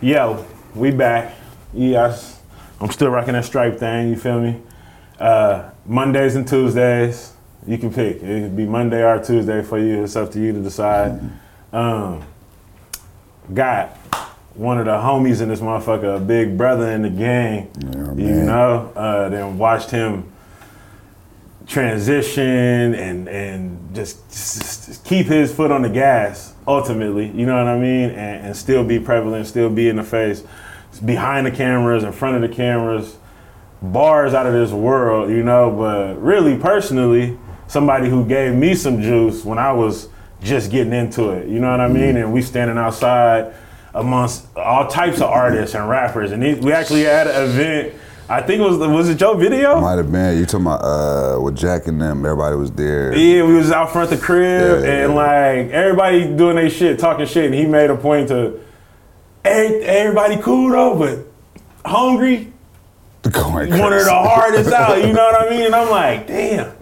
Yo, we back. Yes, I'm still rocking that stripe thing. You feel me? Uh, Mondays and Tuesdays, you can pick. It could be Monday or Tuesday for you. It's up to you to decide. Um, got one of the homies in this motherfucker, a big brother in the gang. Yeah, you man. know, uh, then watched him transition and and just, just, keep his foot on the gas ultimately you know what i mean? And, and still be prevalent still be in the face behind the cameras in front of the cameras bars out of this world you know? But really personally somebody who gave me some juice when i was just getting into it you know what i mean? Mm-hmm. And we standing outside amongst all types of artists and rappers. And we actually had an event i think it was was it your video Might have been. You talking about uh, with Jack and them? Everybody was there. Yeah, we was out front the crib Yeah, and yeah. like everybody doing their shit, talking shit, and he made a point to "Every- everybody cool though, but hungry, Going one of the hardest out. You know what I mean? And I'm like, damn.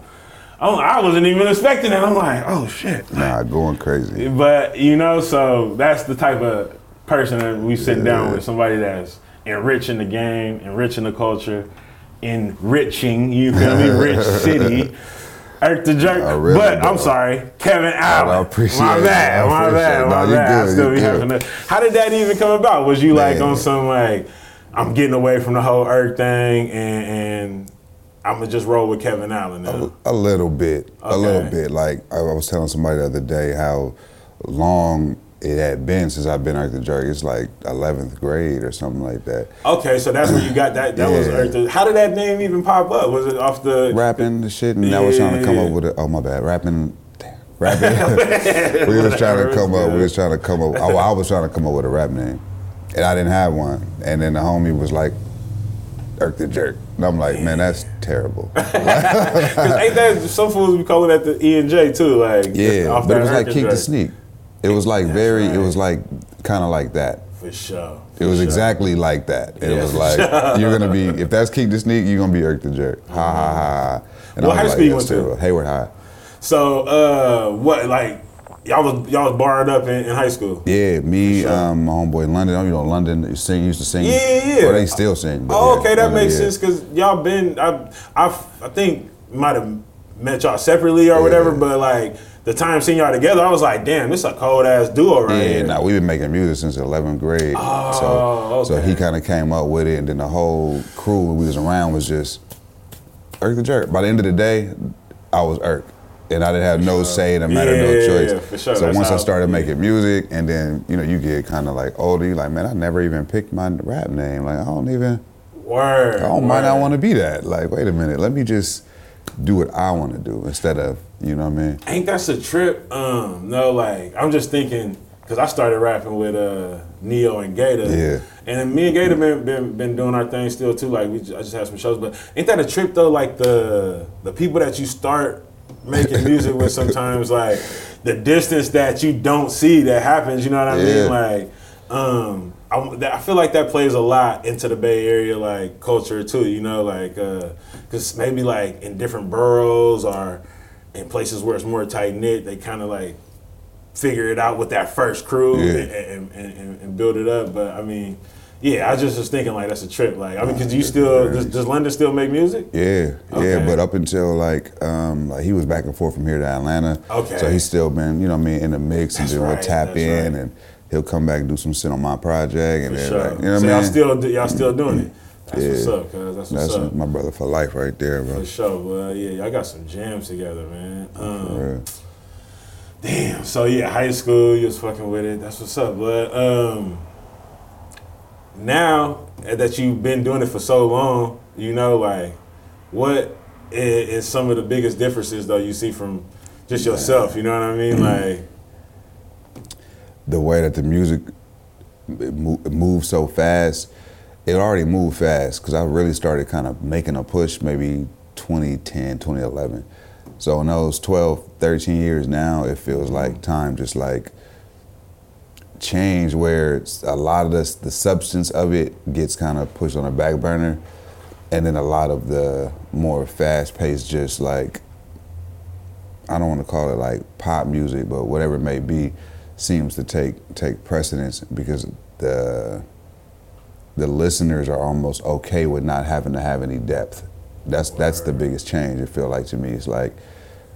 I'm, I wasn't even expecting it. I'm like, oh shit. Nah, going crazy. But you know, so that's the type of person that we sit down with, somebody that's enriching the game, enriching the culture, enriching, you feel me, rich city. Erk the Jerk. I really but I'm sorry, Kevin Allen. appreciate my it. bad, I my appreciate bad, it. my No, bad. I good, still be good. having to. How did that even come about? Was you like on some like, I'm getting away from the whole Erk thing and, and I'm gonna just roll with Kevin Allen now? A little bit, a little bit. Like I I was telling somebody the other day how long it had been since I've been Erk the Jerk. It's like 11th grade or something like that. Okay, so that's where you got that. That was Earth. the- How did that name even pop up? Was it off the? Rapping the shit, and I was trying to come up with it. Oh my bad, rapping. Rapping. we was trying to come up. We was trying to come up. I, I was trying to come up with a rap name, and I didn't have one. And then the homie was like, "Erk the Jerk," and I'm like, "Man, that's terrible." 'Cause ain't that some fools be calling that the E and J too? Like Yeah, off but it was like Keak the Sneak. It was like That's very. It was like kind of like that. for sure. It was sure. exactly like that. It Yeah, was like you're gonna be if that's Keak the Sneak, you're gonna be Erk the Jerk. Ha ha ha. ha. And What I was high school you went to?" Hayward High. So uh, what like y'all was y'all was barred up in, in high school? Yeah, me, sure. um, my homeboy London. You know, London sing used to sing. Yeah, yeah, yeah. Or they still sing. Oh, yeah, okay, that makes sense because y'all been I I I think might have met y'all separately or whatever, but like the time seeing y'all together, I was like, damn, this is a cold ass duo right Yeah, here. now we've been making music since 11th grade. Oh, so, so he kind of came up with it, and then the whole crew we was around was just Erk the Jerk. By the end of the day, I was Erk, and I didn't have no say in the matter, of no choice. yeah, sure. So That's once I started making music, and then you know you get kind of like older, you like, man, I never even picked my rap name. Like I don't even, Word. I don't might not word. want to be that. Like wait a minute, let me just do what I want to do instead of you know what I mean. Ain't that's a trip? Um, no, like I'm just thinking because I started rapping with uh Neo and Gator. Yeah. And then me and Gator been, been been doing our thing still too. Like we, ju- I just had some shows, but ain't that a trip though? Like the the people that you start making music with sometimes, like the distance that you don't see that happens. You know what I mean? Like, um, I, I feel like that plays a lot into the Bay Area like culture too. You know, like because maybe like in different boroughs or in places where it's more tight knit, they kind of like figure it out with that first crew Yeah. and, and, and, and build it up. But I mean, yeah, I just was thinking like that's a trip. Like I mean, because you still does, does London still make music? Yeah, Okay. yeah, but up until like um like he was back and forth from here to Atlanta. Okay. So he's still been, you know what I mean, in the mix and That's then we'll right, tap in right. and he'll come back and do some shit on my project and sure. like, you know so what I y'all mean? still y'all still doing it. That's Yeah. what's up, cuz that's what's That's up. my brother for life right there, bro. For sure. Well, yeah, y'all got some jams together, man. Um, Damn. So yeah, high school, you was fucking with it. That's what's up. But um, now that you've been doing it for so long, you know, like, what is, is some of the biggest differences though you see from just yourself? You know what I mean? Like, the way that the music it moves so fast, it already moved fast because I really started kind of making a push maybe 2010, 2011. So in those 12, 13 years now, it feels like time just like changed where a lot of the, the substance of it gets kind of pushed on the back burner and then a lot of the more fast paced just like I don't want to call it like pop music, but whatever it may be, seems to take take precedence because the the listeners are almost okay with not having to have any depth. That's that's the biggest change. It feel like to me. It's like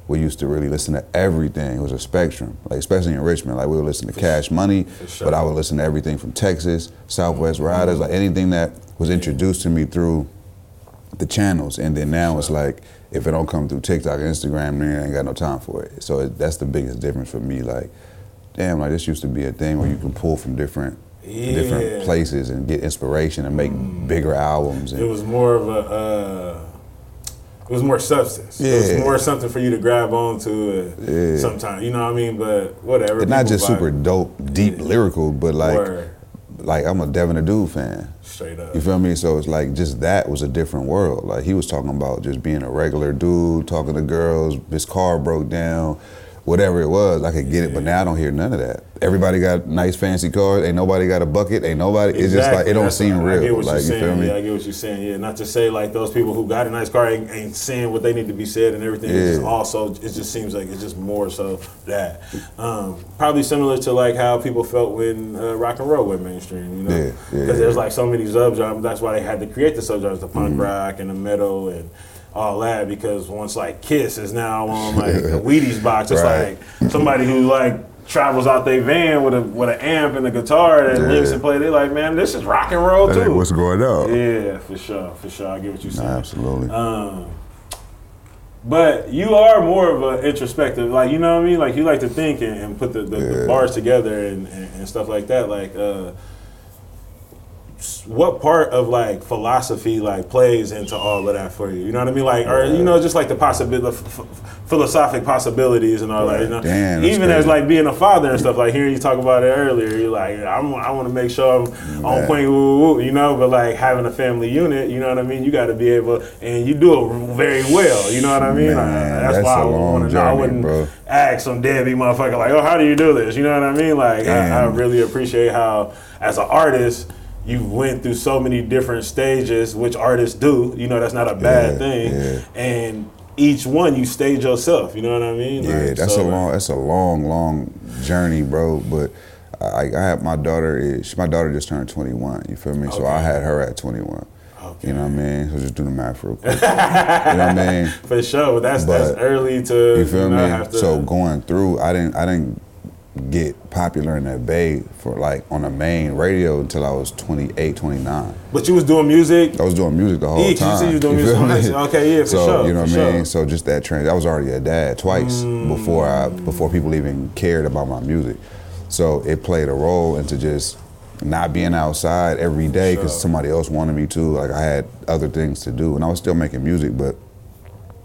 we used to really listen to everything. It was a spectrum, like especially in Richmond. Like we would listen to Cash Money, sure. but I would listen to everything from Texas, Southwest Riders, like anything that was introduced to me through the channels. And then now it's like if it don't come through TikTok, Instagram, then I ain't got no time for it. So it, that's the biggest difference for me. Like, damn, like this used to be a thing where you can pull from different Yeah. different places and get inspiration and make bigger albums. It was more of a. Uh, it was more substance. Yeah. It was more something for you to grab onto. Uh, Yeah. Sometimes, you know what I mean. But whatever. not just vibe. super dope, deep lyrical, but like Word. like I'm a Devin the Dude fan. straight up. You feel me? So it's like just that was a different world. Like he was talking about just being a regular dude, talking to girls. His car broke down, whatever it was. I could get it, but now I don't hear none of that. Everybody got nice fancy cars. Ain't nobody got a bucket. Ain't nobody. It's just like it don't That's seem get real. what Like you're you saying. feel me? Yeah, I get what you're saying. Yeah, not to say like those people who got a nice car ain't, ain't saying what they need to be said and everything. It's just Yeah. also, it just seems like it's just more so that. Um, probably similar to like how people felt when uh, rock and roll went mainstream. You know, Yeah, because yeah, there's like so many subgenres. That's why they had to create the subgenres, the punk Mm-hmm. rock and the metal and. All that because once like Kiss is now on like a Wheaties box, it's Right. like somebody who like travels out their van with a with an amp and a guitar that Yeah. links and play. They like, man, this is rock and roll too. What's going on. Yeah, for sure, for sure. I get what you're saying. Absolutely. Um, but you are more of an introspective, like you know what I mean. Like you like to think and, and put the, the, the bars together and, and, and stuff like that. Like, uh, what part of like philosophy like plays into all of that for you? You know what I mean? Like, or you know, just like the possibility, f- f- philosophic possibilities and all that. You know, Damn, even as like being a father and stuff. Like hearing you talk about it earlier, you're like, I'm, I want to make sure I'm on point, woo, woo, woo, you know. But like having a family unit, you know what I mean. You got to be able, and you do it very well. You know what I mean? Man, Like, that's, that's why a I long want to know. I wouldn't bro. ask some deadbeat motherfucker like, oh, how do you do this? You know what I mean? Like, I, I really appreciate how, as an artist. You went through so many different stages, which artists do. You know that's not a bad Yeah, thing. yeah. And each one you stage yourself. You know what I mean? Yeah, that's so, a long, that's a long, long journey, bro. But I, I have my daughter is my daughter just turned 21. You feel me? So I had her at 21. Okay. You know what I mean? So just do the math real quick. you know what I mean? For sure, that's that's early to You feel know, me? have to- So going through, I didn't, I didn't get popular in that bay for like on the main radio until I was 28, 29. but you was doing music. I was doing music the whole Yeah, you time. you was doing feel music okay, yeah, for so, sure, You know what I mean? sure. So just that trend. I was already a dad twice mm. before I before people even cared about my music. So it played a role into just not being outside every day because Sure. somebody else wanted me to. Like I had other things to do, and I was still making music, but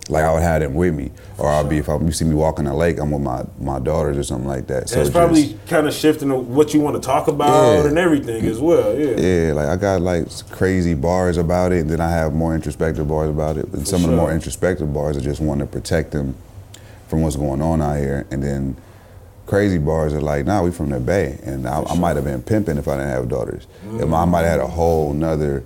like I would have them with me, or I'll be if I, you see me walking the lake, I'm with my my daughters or something like that. So it's probably just- kind of shifting what you want to talk about Yeah. and everything as well. Yeah. Yeah, like I got like crazy bars about it, and then I have more introspective bars about it. And some of the more introspective bars, I just want to protect them from what's going on out here. And then crazy bars are like, nah, we from the Bay, and I, I might have been pimping if I didn't have daughters. If I might have had a whole nother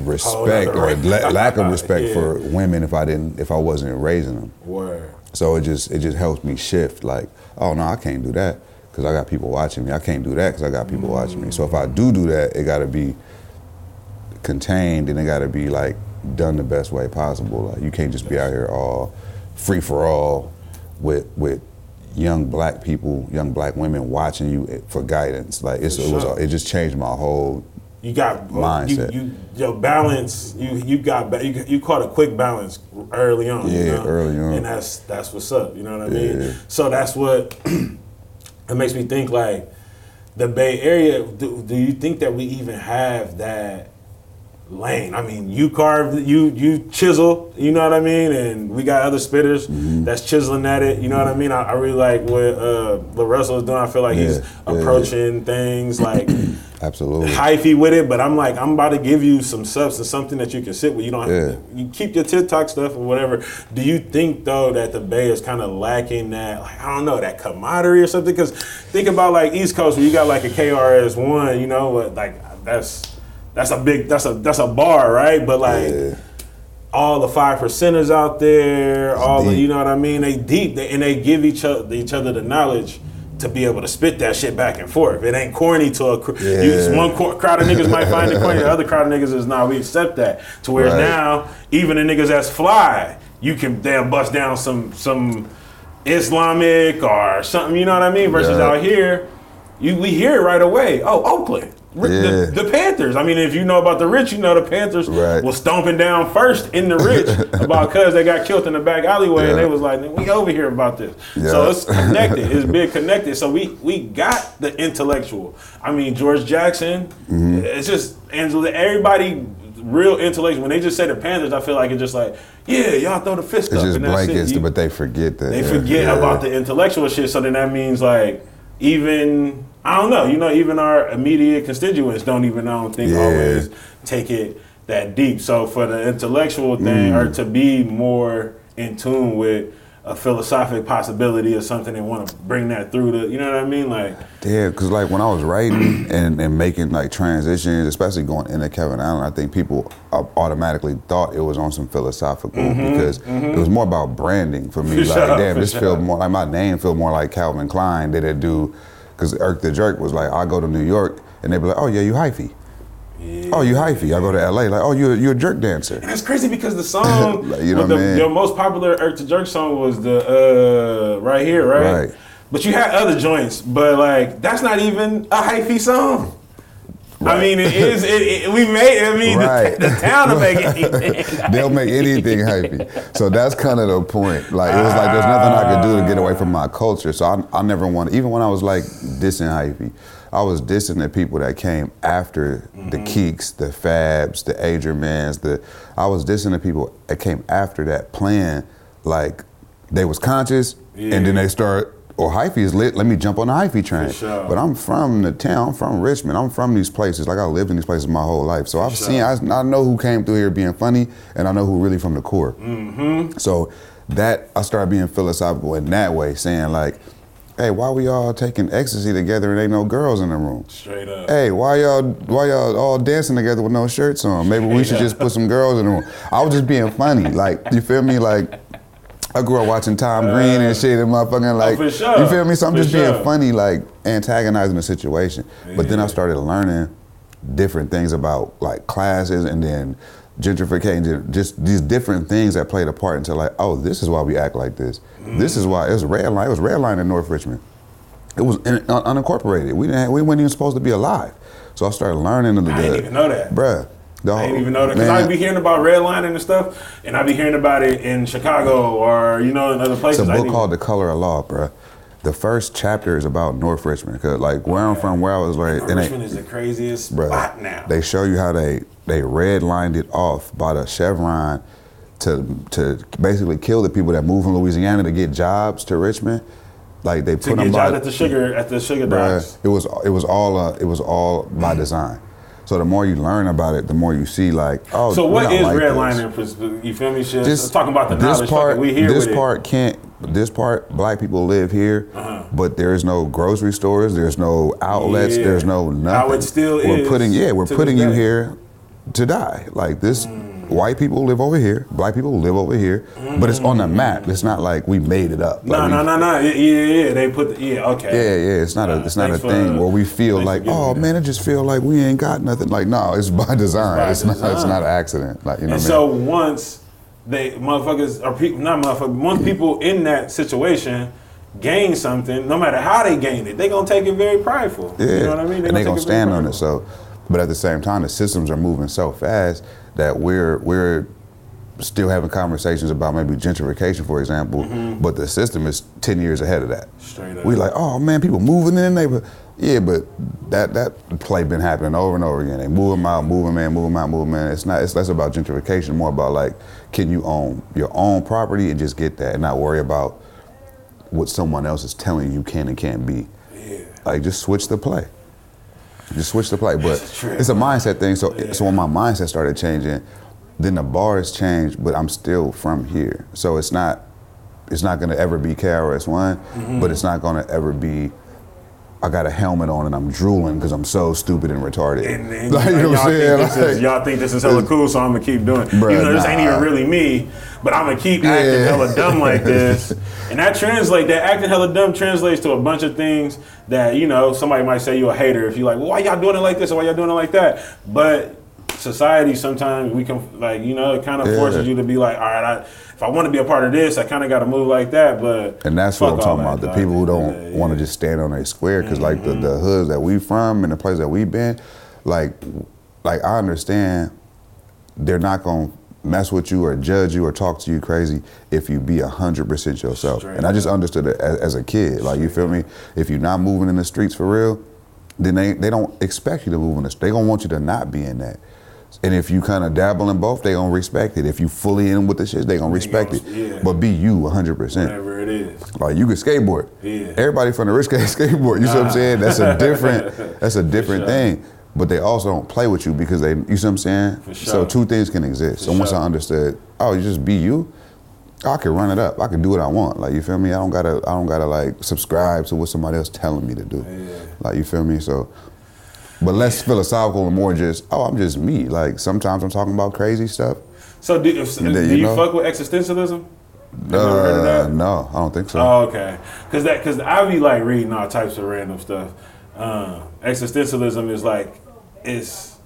respect or la- lack of respect Yeah. for women if I didn't if I wasn't raising them. Word. So it just it just helps me shift. Like, oh no, I can't do that because I got people watching me. I can't do that because I got people watching me. So if I do do that, it got to be contained and it got to be like done the best way possible. Like you can't just be out here all free for all with with young black people, young black women watching you eh, for guidance. Like it's, it was sure. it just changed my whole You got Mindset. You, you your balance. You you got you, you caught a quick balance early on. you Yeah, know? early on. and that's that's what's up. You know what I mean? So that's what it makes me think. Like the Bay Area. Do, do you think that we even have that? lane. I mean, you carve, you you chisel. You know what I mean? And we got other spitters Mm-hmm. that's chiseling at it. You know what I mean? I, I really like what uh, LaRussell is doing. I feel like he's Yeah, yeah, approaching things like absolutely. hyphy with it. But I'm like, I'm about to give you some substance, something that you can sit with. You don't. Yeah. Have, you keep your TikTok stuff or whatever. Do you think though that the Bay is kind of lacking that? Like, I don't know that commodity or something. Because think about like East Coast where you got like a KRS One. You know, what like that's. That's a big. That's a that's a bar, right? But like, Yeah. All the five percenters out there, all the you know what I mean. They deep, they, and they give each other each other the knowledge to be able to spit that shit back and forth. It ain't corny to a cr- you, one cor- crowd of niggas might find it corny. The other crowd of niggas is nah. We accept that. To where Right. now even the niggas that's fly, you can damn bust down some some Islamic or something. You know what I mean? Versus Yeah. out here, you we hear it right away. Oh, Oakland. R- Yeah. The, the Panthers. I mean, if you know about the rich, you know the Panthers Right. was stomping down first in the rich about cuz they got killed in the back alleyway, and they was like, "We over here about this." Yeah. So it's connected. It's been connected. So we we got the intellectual. I mean, George Jackson. Mm-hmm. It's just Angela. Everybody. Real intellectual. When they just say the Panthers, I feel like it's just like, yeah, y'all throw the fist It's up. just and that's it. blankets, You- but they forget that. they yeah, forget yeah. about the intellectual shit. So then that means like even I don't know. You know, even our immediate constituents don't even I don't think Yeah. always take it that deep. So for the intellectual thing Mm. or to be more in tune with a philosophic possibility or something and want to bring that through to, you know what I mean like Yeah, because like when I was writing and, and making like transitions, especially going into Kevin Allen, I think people automatically thought it was on some philosophical because it was more about branding for me. Mm-hmm, For like, sure, damn, this sure. feel more like my name feel more like Calvin Klein than it do. Because Erk the Jerk was like, I go to New York and they be like, oh yeah, you hyphy. Oh, you hyphy. I go to LA, like, oh, you you a jerk dancer. And it's crazy because the song, Like, you know the, I mean? your most popular Erk the Jerk song was the uh, right here, right? Right. But you had other joints, but like that's not even a hyphy song. I mean, it is. It, it, we made. I mean, Right. the, the town will make anything. They'll make anything hyphy. So that's kind of the point. Like it was like there's nothing I could do to get away from my culture. So I, I never want. Even when I was like dissing hyphy, I was dissing the people that came after the mm-hmm. Keaks, the Fabs, the Adrian The I was dissing the people that came after that, plan. like they was conscious, and then they start. Or hyphy is lit. Let me jump on the hyphy train. sure. But I'm from the town. I'm from Richmond. I'm from these places. Like I lived in these places my whole life. So I've sure. seen. I, I know who came through here being funny, and I know who really from the core. Mm-hmm. So that I started being philosophical in that way, saying like, "Hey, why we all taking ecstasy together and ain't no girls in the room? Straight up. Hey, why y'all why y'all all dancing together with no shirts on? Maybe we should just put some girls in the room." I was just being funny, like you feel me, like. I grew up watching Tom Green and shit and motherfucking like Uh, for sure. you feel me? So I'm For just sure. being funny, like antagonizing the situation. But then I started learning different things about like classes and then gentrification, just these different things that played a part into like, oh, this is why we act like this. This is why it was red line. It was red line in North Richmond. It was in, un- unincorporated. We didn't. We weren't even supposed to be alive. So I started learning in the. I didn't even know that. bruh. I didn't even know that because I'd be hearing about redlining and stuff, and I'd be hearing about it in Chicago or you know in other places. It's a book called The Color of Law, bro. The first chapter is about North Richmond, cause like where I'm from, where I was like, ain't- Richmond is the craziest Bruh, spot now. They show you how they they redlined it off by the chevron to to basically kill the people that move from Louisiana to get jobs to Richmond. Like they to put them by at the sugar at the sugar bruh, docks. it was it was all uh, it was all by design. So the more you learn about it, the more you see like oh. So what is like redlining? You feel me? Shit. This- Let's talk about the this knowledge. part. We here this part can't. This part, black people live here, Uh-huh. but there is no grocery stores. There's no outlets. Yeah. There's no nothing. How it still we're is putting yeah, we're putting you here to die. Like this, Mm. White people live over here. Black people live over here, but it's on the map. It's not like we made it up. No, Like, no, we- no, no. Yeah, yeah, yeah. They put the yeah. Okay. Yeah, yeah, it's not a it's not a thing where we feel like, oh man, it just feel like we ain't got nothing. Like, no, it's by design. by It's, not it's not an accident. Like, you know And so once they motherfuckers are people, not motherfuckers. Once Mm-hmm. people in that situation gain something, no matter how they gain it, they gonna take it very prideful. Yeah, You know what I mean? and they take gonna it very stand on it. So, but at the same time, the systems are moving so fast that we're we're still having conversations about maybe gentrification, for example. But the system is ten years ahead of that. Mm-hmm. Straight up. We like, oh man, people moving in the neighborhood. Yeah, but that that play been happening over and over again. They move them out, move them in, move them out, move them in. It's not. It's less about gentrification, more about like, can you own your own property and just get that, and not worry about what someone else is telling you can and can't be. Yeah. Like just switch the play. Just switch the play. But It's a mindset thing. So so when my mindset started changing, then the bars changed, but I'm still from here. So it's not it's not gonna ever be KRS One, Mm-hmm. but it's not gonna ever be I got a helmet on and I'm drooling because I'm so stupid and retarded. And, and Like, you know what I'm think saying? this is, y'all think this is hella cool, so I'm gonna keep doing it. Bruh, Even though this ain't even really me, but I'm gonna keep acting Yeah. hella dumb like this. And that translate that acting hella dumb translates to a bunch of things that, you know, somebody might say you're a hater if you're like, well, why y'all doing it like this or why y'all doing it like that? But society sometimes we can like, you know, it kind of Yeah. forces you to be like, all right, I, if I want to be a part of this, I kind of got to move like that. But And that's what I'm talking about. The dog. people who don't Yeah, Mm-hmm. want to just stand on a square, because like the, the hoods that we from and the place that we've been, like, like I understand they're not gonna mess with you or judge you or talk to you crazy if you be hundred percent yourself. Straight and I just understood it as, as a kid. Like you feel me? If you're not moving in the streets for real, then they they don't expect you to move in the. street. They gonna want you to not be in that. And if you kind of dabble in both, they gonna respect it. If you fully in with the shit, they gonna respect it. yeah. But be you 100%. whatever it is. Like you can skateboard. Yeah. Everybody from the rich can skateboard. You see what I'm saying? That's a different. That's a different sure. thing. But they also don't play with you because they. You see what I'm saying? For So two things can exist. For so once sure. I understood, oh, you just be you. I can run it up. I can do what I want. Like you feel me? I don't gotta. I don't gotta like subscribe to what somebody else telling me to do. Yeah. Like you feel me? So. But less philosophical and more just, oh, I'm just me. Like sometimes I'm talking about crazy stuff. So do, if, And do you, know- fuck with existentialism? You never heard of Uh, no, I don't think so. Oh, okay. Because that because I be like reading all types of random stuff. Uh, existentialism is like it's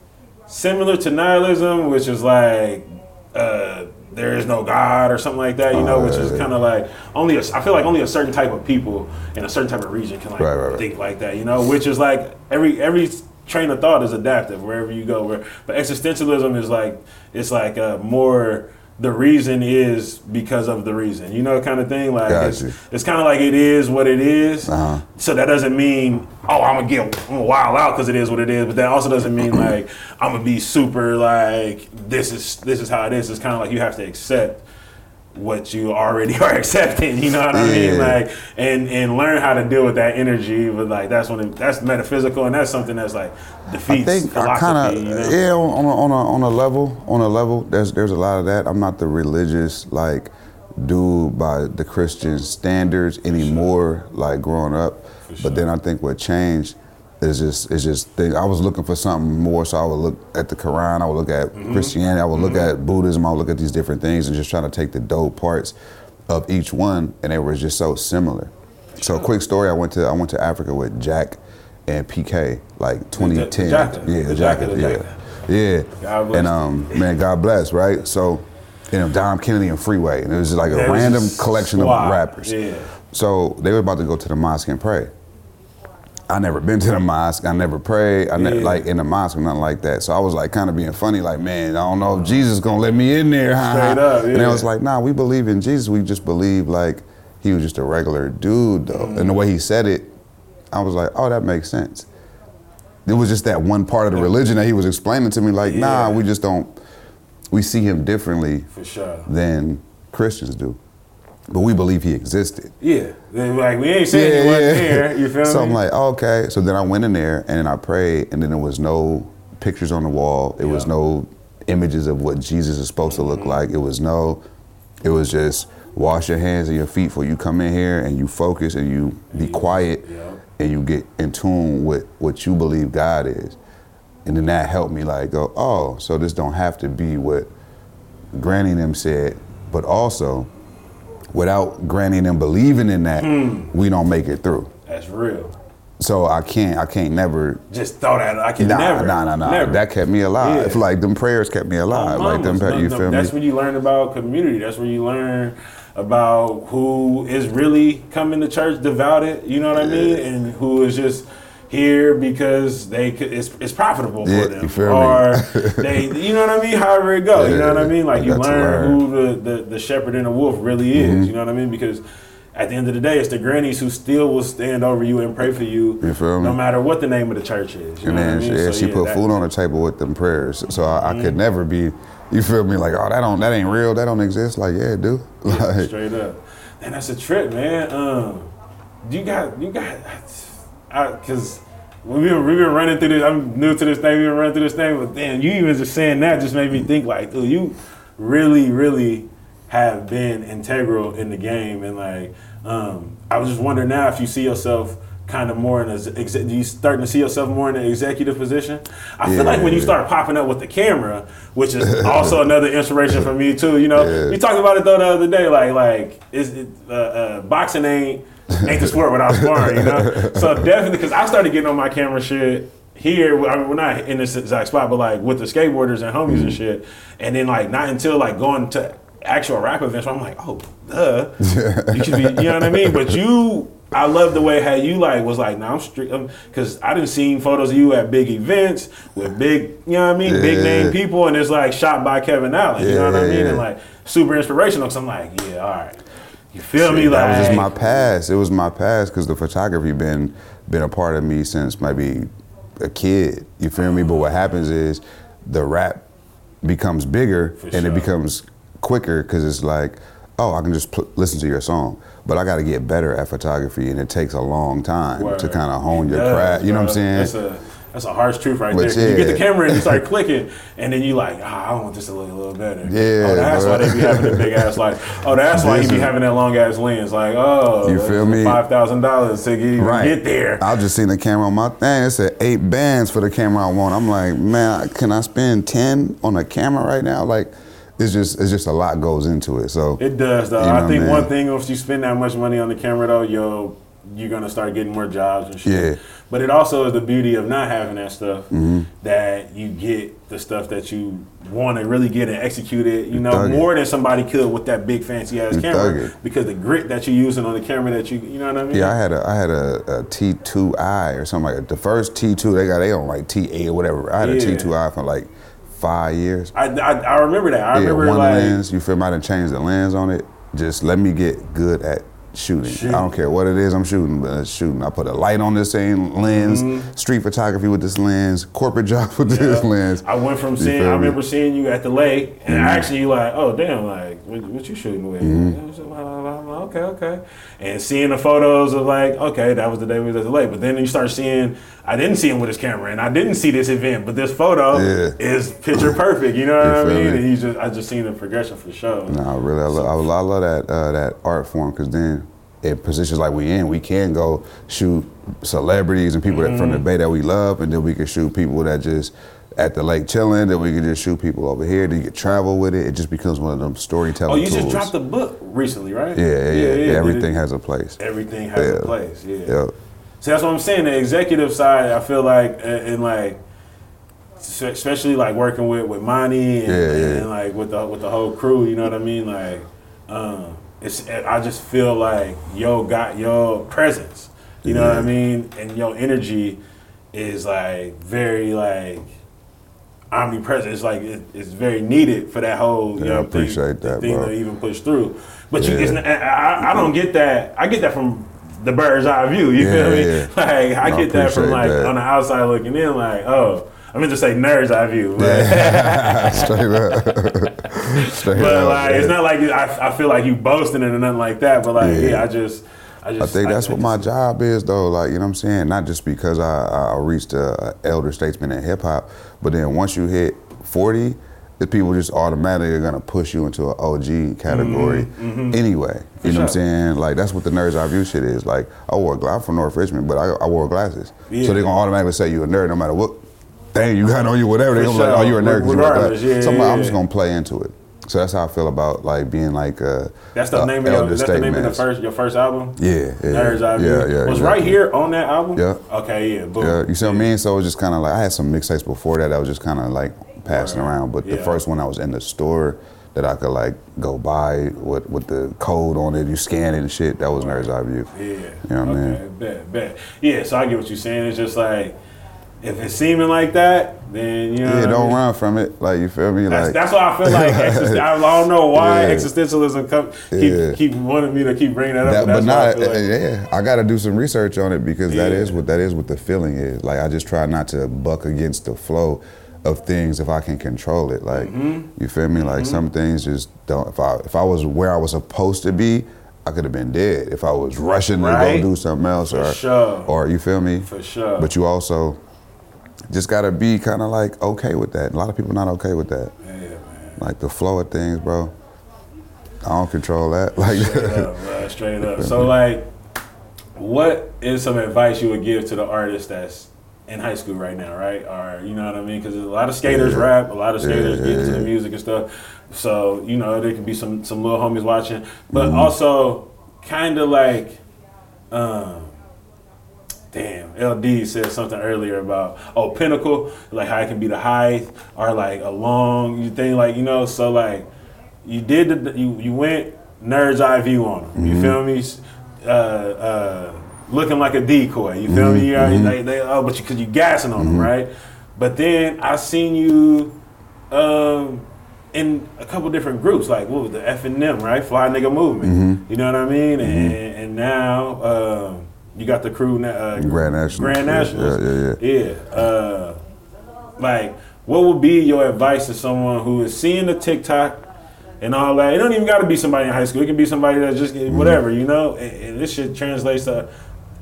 similar to nihilism, which is like uh, there is no God or something like that. You know, Oh, which is kind of like only a, I feel like only a certain type of people in a certain type of region can like Right, right, right. think like that. You know, which is like every every train of thought is adaptive wherever you go. Where but existentialism is like it's like uh, more. The reason is because of the reason, you know, kind of thing. Like Got it's, it's kind of like it is what it is. Uh-huh. So that doesn't mean oh I'm gonna get I'm gonna wild out because it is what it is. But that also doesn't mean like I'm gonna be super like this is this is how it is. It's kind of like you have to accept what you already are accepting. You know what I mean? Yeah. Like and and learn how to deal with that energy. But like that's when it, that's metaphysical and that's something that's like defeats I think I kind of you know? yeah on, a, on a on a level on a level there's there's a lot of that. I'm not the religious like dude by the Christian standards anymore like growing up. But then I think what changed is just is just thing. I was looking for something more, so I would look at the Quran, I would look at Mm-hmm. Christianity, I would look at Buddhism, I would look at these different things and just trying to take the dope parts of each one, and they were just so similar. So quick story, I went to I went to Africa with Jack and PK like 2010. Jacka. Yeah, The Jacka, Jacka, the yeah. Jacka. Yeah. God bless and um man, God bless, right? So you know, Dom Kennedy and Freeway. And it was just like a That random collection of rappers. Yeah. So they were about to go to the mosque and pray. I never been to the mosque. I never prayed. I never like in the mosque or nothing like that. So I was like kind of being funny, like, man, I don't know if Jesus gonna let me in there. huh, Straight up, And I was like, nah, we believe in Jesus. We just believe like he was just a regular dude though. Mm. And the way he said it, I was like, oh, that makes sense. It was just that one part of the religion that he was explaining to me, like, nah, we just don't. We see him differently For sure. than Christians do, but we believe he existed. Yeah. Like we ain't saying you wasn't there. You feel so me? I'm like, oh, okay. So then I went in there and then I prayed, and then there was no pictures on the wall. There was no images of what Jesus is supposed to look mm-hmm. like. It was no. It was just wash your hands and your feet before you come in here, and you focus and you be mm-hmm. quiet, Yeah. and you get in tune with what you believe God is. And then that helped me like go, oh, so this don't have to be what Granny them said, but also without granting and them believing in that, Hmm. we don't make it through. That's real. So I can't, I can't never. Just thought that I can Nah, never. nah, nah, nah. Never. That kept me alive. Yeah. Like them prayers kept me alive. like them, Mamas. you No, no, feel me? That's when you learn about community. That's when you learn about who is really coming to church devoted. You know what I mean? And who is just here because they could, it's, it's profitable Yeah, for them, you feel me? or they, you know what I mean? However it go, you know what I mean? Like I you learn, learn. who the, the the shepherd and the wolf really is. Mm-hmm. You know what I mean? Because. At the end of the day, it's the grannies who still will stand over you and pray for you, You feel me? no matter what the name of the church is. You and know then I she, mean? yeah, So, she yeah, put that- food on the table with them prayers. So I, I could never be. You feel me? Like, oh, that don't, that ain't real. That don't exist. Like, yeah, it do. Like, Straight up. And that's a trip, man. Um, you got, you got, because we've been, we've been running through this. I'm new to this thing. We've been running through this thing, but damn, you even just saying that just made me think like, dude, you really, really have been integral in the game. And like, um, I was just wondering now if you see yourself kind of more in a do you starting to see yourself more in an executive position? I feel like when you start popping up with the camera, which is also another inspiration for me too. You know, Yeah. we talked about it though the other day. Like like is it, uh, uh, boxing ain't ain't the sport without sparring. You know, so definitely because I started getting on my camera shit. Here, I mean, we're not in this exact spot, but like with the skateboarders and homies Mm-hmm. and shit, and then like not until like going to actual rap events, where I'm like, oh, duh, you should be, you know what I mean? But you, I love the way how you like was like, nah, I'm strict, because I didn't seen photos of you at big events with big, you know what I mean, big name people, and it's like shot by Kevin Allen, you know what I mean, yeah. and like super inspirational. Cause I'm like, yeah, all right, you feel me? Like that was just my past. It was my past because the photography been been a part of me since maybe a kid. You feel me? But what happens is the rap becomes bigger For and sure. it becomes quicker because it's like, oh, I can just pl- listen to your song. But I got to get better at photography, and it takes a long time to kind of hone It your does, craft. You know what I'm saying? That's a harsh truth right But there. 'Cause You get the camera and you start clicking, and then you like, ah, I want this to look a little better. Yeah, Oh, that's bro. why they be having the big ass like. Oh, that's why you be having that long ass lens. Like, oh, You feel me? Five thousand dollars to get, Right. get there. I just seen the camera on my thing. It said eight bands for the camera I want. I'm like, man, can I spend ten on a camera right now? Like, it's just it's just a lot goes into it. So It does though. You I know, think man. one thing if you spend that much money on the camera though, yo, you're gonna start getting more jobs and shit. Yeah. Mm-hmm. But it also is the beauty of not having that stuff that you get the stuff that you want to really get and execute it. You know more than somebody could with that big fancy ass camera because the grit that you're using on the camera that you you know what I mean. yeah, I had a I had a, a T2i or something like that. The first T2 they got they on like T8 or whatever. I had a Yeah. T2i for like five years. I, I, I remember that. I yeah, remember one like lens. You feel me? I done changed the lens on it. Just let me get good at shooting. Shooting. I don't care what it is I'm shooting, but it's shooting. I put a light on this same lens, street photography with this lens, corporate job with this lens. I went from You seeing. I remember seeing you at the lake, and Mm-hmm. actually, you like, oh damn, like what, what you shooting with? I was like, "Well, well, well, Okay, okay. And seeing the photos of like, okay, that was the day we was at the lake. But then you start seeing, I didn't see him with his camera, and I didn't see this event, but this photo Yeah. is picture perfect. You know what I mean? me? And you just, I just seen the progression for sure. No, really, I love, I love, I love that uh, that art form because then in positions like we in, we can go shoot celebrities and people that from Mm-hmm. the Bay that we love, and then we can shoot people that just at the lake chilling. Then we can just shoot people over here. Then you can travel with it. It just becomes one of them storytelling Oh, you tools. just dropped the book recently, right? yeah, yeah, yeah, yeah, did Everything it- has a place. everything has a place. Yeah. Yeah. So that's what I'm saying. The executive side, I feel like, and, like, especially like working with with Monty and, Yeah, yeah. and like with the with the whole crew. You know what I mean? Like, um, it's I just feel like yo got your presence. You know what I mean? And your energy is like very like omnipresent. It's like it, it's very needed for that whole you Yeah, I appreciate thing, that, thing bro. to even push through. But you, it's, I, I don't get that. I get that from the bird's eye view. You feel Yeah, me? yeah. Like I I get that from like that. on the outside looking in. Like oh, I meant to say nerd's eye view. But, Straight up. Straight but up. like man. it's not like I, I feel like you boasting it or nothing like that. But like yeah, Yeah. I just I just I think that's I what my job is, though. Like, you know what I'm saying? Not just because I, I reached a, a elder statesman in hip hop, but then once you hit 40, the people just automatically are gonna push you into an OG category anyway. You know what I'm Mm-hmm, saying? Like, that's what the nerds eye view shit is. Like, I wore I'm from North Richmond, but I, I wore glasses. Yeah. So they're gonna automatically say you a nerd no matter what thing you got on you, whatever. They're gonna be like, oh, you're a nerd because you Regardless, yeah, so I'm, like, I'm just gonna play into it. So that's how I feel about like being like a. That's the uh, name of your, that's the name of the first your first album. Yeah, yeah, Nerd's yeah, yeah. Was exactly. right here on that album. Yeah. Okay. Yeah. Boom. Yeah, you see what I mean? So it was just kind of like I had some mixtapes before that. I was just kind of like passing Right. around, but the first one I was in the store that I could like go buy with with the code on it. You scan it and shit. That was Nerds Eye View. Yeah. You know what I okay, mean? Bet, bet. Yeah, so I get what you're saying. It's just like if it's seeming like that, then you know. Yeah, don't mean? run from it. Like you feel me? That's, Like that's why I feel like I don't know why Yeah. existentialism come, keep Yeah. keep wanting me to keep bringing that up. that, but but that's why I not. like, yeah, I got to do some research on it because that Yeah. is what that is what the feeling is. Like I just try not to buck against the flow of things if I can control it. Like Mm-hmm. you feel me? Like some things just don't. If I if I was where I was supposed to be, I could have been dead. If I was rushing Right. to go do something else, For or sure. or you feel me? For sure. But you also just gotta be kind of like okay with that. A lot of people not okay with that. yeah, man. Like the flow of things, bro. I don't control that. Like Straight up, bro, straight up. So like, what is some advice you would give to the artist that's in high school right now, right? Or you know what I mean? Because a lot of skaters Yeah. rap, a lot of skaters Yeah, get into the music and stuff. So you know there could be some some little homies watching, but Mm-hmm. also kind of like, um, damn, LD said something earlier about oh pinnacle, like how it can be the height or like a long you think like you know so like you did the you you went nerds eye view on them. You feel me? Uh, uh, looking like a decoy. You feel me? You know, they, they, oh, but you because you, gassing on them, right? But then I seen you um, in a couple different groups, like what was the F and M, right? Fly Nigga Movement. You know what I mean? And, and now um, you got the crew, uh, Grand National. Grand Yeah, Nationals. yeah, Yeah. Uh, like, what would be your advice to someone who is seeing the TikTok and all that? It don't even got to be somebody in high school. It can be somebody that just Mm-hmm. whatever, you know. And, and this shit translates to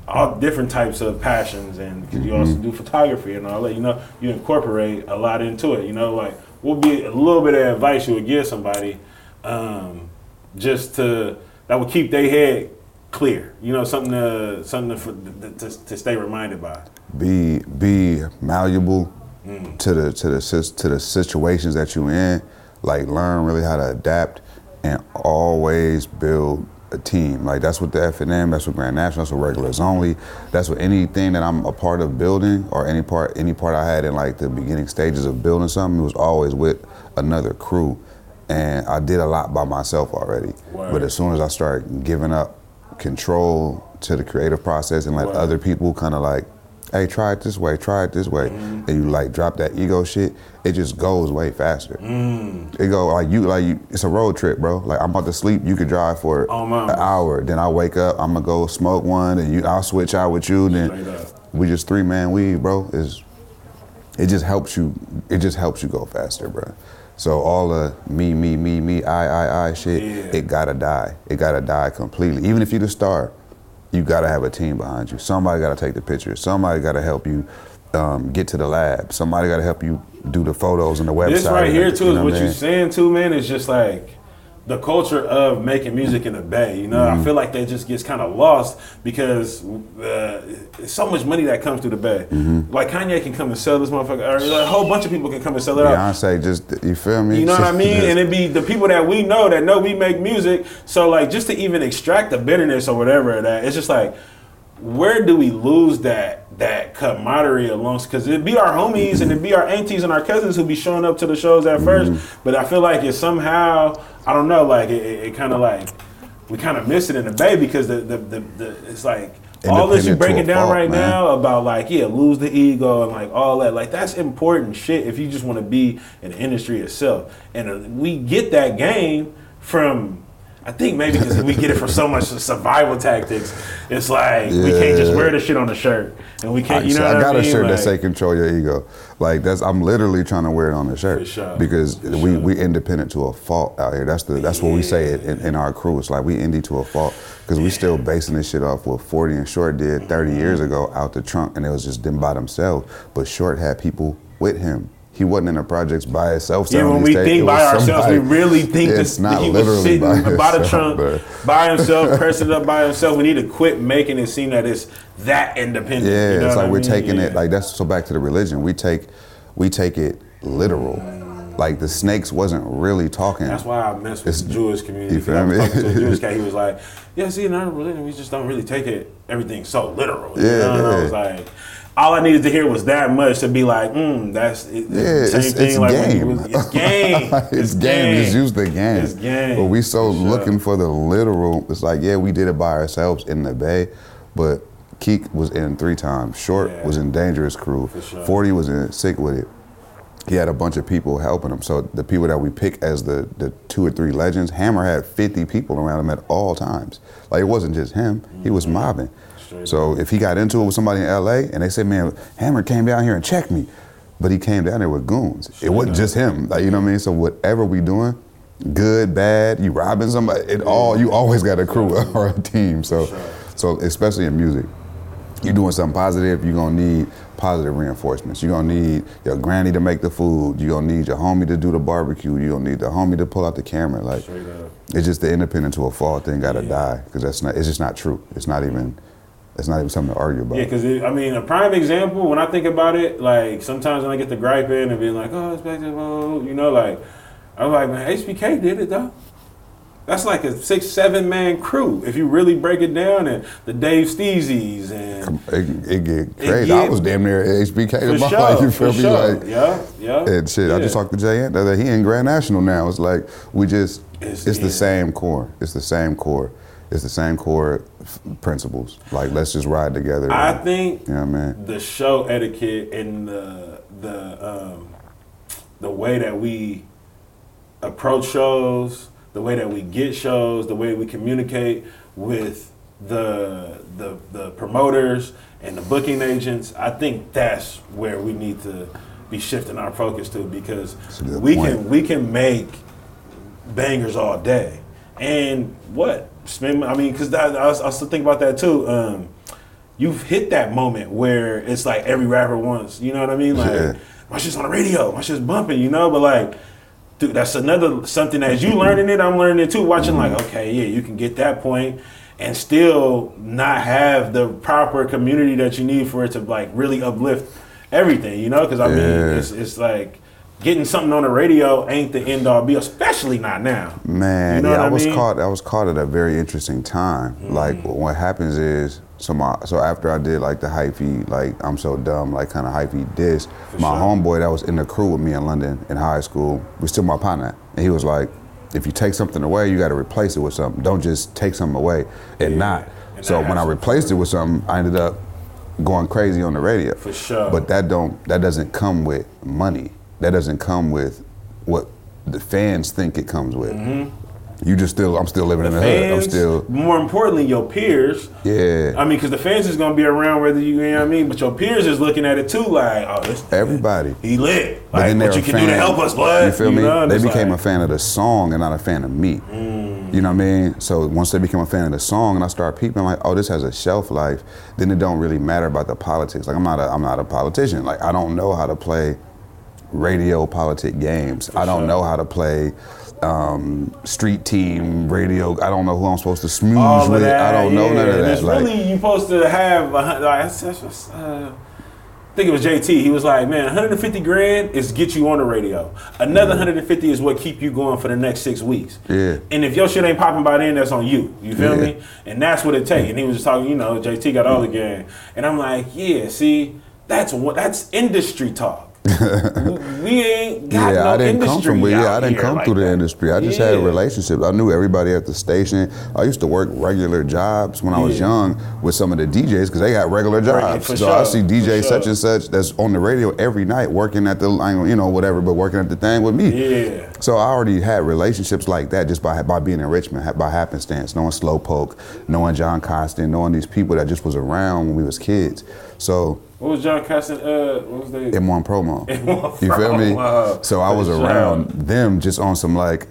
all different types of passions, and because you Mm-hmm. also do photography and all that, you know, you incorporate a lot into it. You know, like what would be a little bit of advice you would give somebody, um, just to that would keep their head clear. You know, something to something to, to, to stay reminded by. be be malleable Mm. to the to the to the situations that you're in. Like learn really how to adapt and always build a team. Like that's what the F and M, that's what Grand National, that's what regulars only. That's what anything that I'm a part of building or any part any part I had in like the beginning stages of building something was always with another crew. And I did a lot by myself already. Word. But as soon as I started giving up control to the creative process and let Word. other people kind of like hey, try it this way, try it this way, Mm-hmm. and you like drop that ego shit, it just goes way faster. Mm. It go like you like you, it's a road trip, bro. Like I'm about to sleep, you could drive for Oh, an hour, then I wake up, I'm gonna go smoke one, and you I'll switch out with you, then we just three man weed, bro. Is it just helps you? It just helps you go faster, bro. So all the me, me, me, me, I, I, I shit, Yeah. it gotta die. It gotta die completely. Even if you the star, you gotta have a team behind you. Somebody gotta take the pictures. Somebody gotta help you um, get to the lab. Somebody gotta help you do the photos and the website. This right here too you is know what you're saying? too, man. Is just like the culture of making music in the Bay. You know, Mm-hmm. I feel like that just gets kind of lost because uh, so much money that comes through the Bay. Mm-hmm. Like Kanye can come and sell this motherfucker, or like, a whole bunch of people can come and sell it out. Beyonce just you feel me? You know what I mean? And it'd be the people that we know that know we make music. So like just to even extract the bitterness or whatever that, it's just like where do we lose that that camaraderie amongst because it'd be our homies and it'd be our aunties and our cousins who be showing up to the shows at first. But I feel like it's somehow I don't know, like it, it, kind of like we kind of miss it in the bay because the the, the, the it's like all this you breaking down fault, right man. now about like yeah lose the ego and like all that like that's important shit if you just want to be in the industry itself and uh, we get that game from I think maybe because we get it from so much survival tactics it's like we can't just wear the shit on the shirt and we can't you know I what got I a mean? shirt that say "Control Your Ego." Like that's I'm literally trying to wear it on the shirt sure. because For we sure. we independent to a fault out here. That's the that's what we say it in, in our crew. It's like we indie to a fault because we still basing this shit off what 40 and Short did 30 years mm-hmm. ago out the trunk, and it was just them by themselves. But Short had people with him. He wasn't in the projects by himself. yeah, when we tapes. think by ourselves, we really think It's that not he was sitting by by, the trunk by himself, pressing it up by himself. We need to quit making it seem that it's that independent. Yeah, you know it's like I we're taking Yeah. it like that's so back to the religion. We take we take it literal. Like the snakes wasn't really talking. That's why I mess with It's- the Jewish community. you feel I was me? talking to a Jewish guy. He was like, "Yeah, see, in our religion, we just don't really take it everything so literal." You Yeah, know? And I yeah. was like, all I needed to hear was that much to be like, "Hmm, that's it, Yeah, same it's, thing." it's like game. was- it's game. it's, game. Just use the game. It's game. But we so sure. looking for the literal. It's like yeah, we did it by ourselves in the bay, but Keak was in three times. Short Yeah. was in Dangerous Crew. For sure. Forty was in Sick Wid It. He had a bunch of people helping him. So the people that we pick as the the two or three legends, Hammer had fifty people around him at all times. Like it wasn't just him. He was mobbing. Straight So if he got into it with somebody in LA and they said, man, Hammer came down here and checked me, but he came down there with goons. It wasn't just him. Like you know what I mean? So whatever we doing, good, bad, you robbing somebody, it all you always got a crew or a team. So Sure. so especially in music. you're doing something positive, you're gonna need positive reinforcements. You're gonna need your granny to make the food. You're gonna need your homie to do the barbecue. You're gonna need the homie to pull out the camera. Like it's just the independent to a fault thing gotta Yeah. die because that's not. It's just not true. It's not even It's not even something to argue about. Yeah, because I mean, a prime example when I think about it, like sometimes when I get the gripe in and being like, "Oh, it's back to oh," you know, like I'm like, man, HBK did it though. That's like a six, seven man crew. If you really break it down, and the Dave Steezies and It, it get crazy. I get- was damn near HBK my sure, life. You feel me? sure. Like, yeah, yeah. and shit. I just talked to Jay Ant the. He in Grand National now. It's like we just. It's- It's, the same core. It's the same core. It's the same core f- principles. Like let's just ride together. I and- think You know what I mean? the show etiquette and the the um, the way that we approach shows, the way that we get shows, the way we communicate with the the the promoters and the booking agents. I think that's where we need to be shifting our focus to because That's a good we point. can we can make bangers all day. And what spend? I mean, because I, I I also think about that too. Um, you've hit that moment where it's like every rapper wants. You know what I mean? Like Yeah. my shit's on the radio, my shit's bumping. You know, but like. Dude, that's another something as you learning it, I'm learning it too. Watching like, okay, yeah, you can get that point and still not have the proper community that you need for it to like really uplift everything, you know? Because I mean, it's, it's like getting something on the radio ain't the end all be, especially not now. Man, You know yeah, I, I was mean? caught. I was caught at a very interesting time. Mm. Like what happens is, so my so after I did like the hyphy, like I'm so dumb, like kind of hyphy diss. my sure. homeboy that was in the crew with me in London in high school was still my partner, and he was like, if you take something away, you got to replace it with something. Don't just take something away and Yeah, not. and so when I replaced it with something, I ended up going crazy on the radio. For sure. But that don't that doesn't come with money. That doesn't come with what the fans think it comes with. You just still I'm still living in the hood. I'm Mm-hmm. Still more importantly, your peers. yeah. I mean, because the fans is gonna be around whether you, you know what I mean, but your peers is looking at it too, like, oh, this Everybody. he lit. But then what you can fan. do to help us, bud? You feel me? know? They became like, a fan of the song and not a fan of me. You know what I mean? So once they became a fan of the song and I start peeping like, oh, this has a shelf life, then it don't really matter about the politics. Like I'm not a I'm not a politician. Like I don't know how to play radio politic games. I don't sure. know how to play um, street team radio. I don't know who I'm supposed to smooth with. I don't know yeah. none of that. It's Like, really you're supposed to have. Like, that's- that's uh, I think it was JT. He was like, "Man, 150 grand is get you on the radio. Another 150 is what keep you going for the next six weeks. Yeah. And if your shit ain't popping by then, that's on you. You feel Yeah. me? And that's what it take. And he was just talking. You know, JT got all the game. And I'm like, yeah. See, that's what that's industry talk. We ain't got yeah, no I didn't come from. Yeah, I didn't come like through the industry. I just Yeah. had relationships. I knew everybody at the station. I used to work regular jobs when I was young with some of the DJs because they got regular jobs. for so I see DJ sure. such and such that's on the radio every night working at the, you know, whatever, but working at the thing with me. Yeah. So I already had relationships like that just by by being in Richmond, by happenstance, knowing Slowpoke, knowing John Costin, knowing these people that just was around when we was kids. So What was John Caston? Uh, what was they? M1 promo. M1 you feel me? So I was around them just on some like,